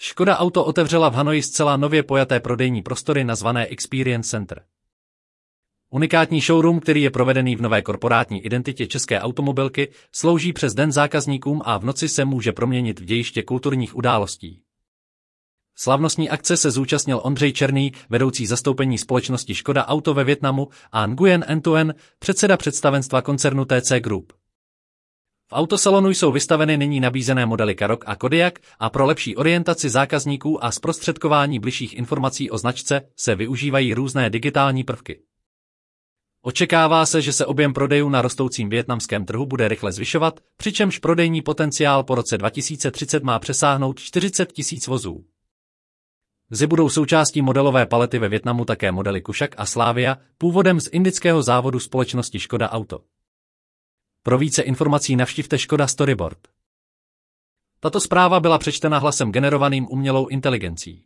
Škoda Auto otevřela v Hanoji zcela nově pojaté prodejní prostory nazvané Experience Center. Unikátní showroom, který je provedený v nové korporátní identitě české automobilky, slouží přes den zákazníkům a v noci se může proměnit v dějiště kulturních událostí. Slavnostní akce se zúčastnil Ondřej Černý, vedoucí zastoupení společnosti Škoda Auto ve Větnamu a Nguyen Entuen, předseda představenstva koncernu TC Group. V autosalonu jsou vystaveny nyní nabízené modely Karok a Kodiak a pro lepší orientaci zákazníků a zprostředkování bližších informací o značce se využívají různé digitální prvky. Očekává se, že se objem prodejů na rostoucím větnamském trhu bude rychle zvyšovat, přičemž prodejní potenciál po roce 2030 má přesáhnout 40 tisíc vozů. Zy budou součástí modelové palety ve Větnamu také modely Kušak a Slávia, původem z indického závodu společnosti Škoda Auto. Pro více informací navštivte Škoda Storyboard. Tato zpráva byla přečtena hlasem generovaným umělou inteligencí.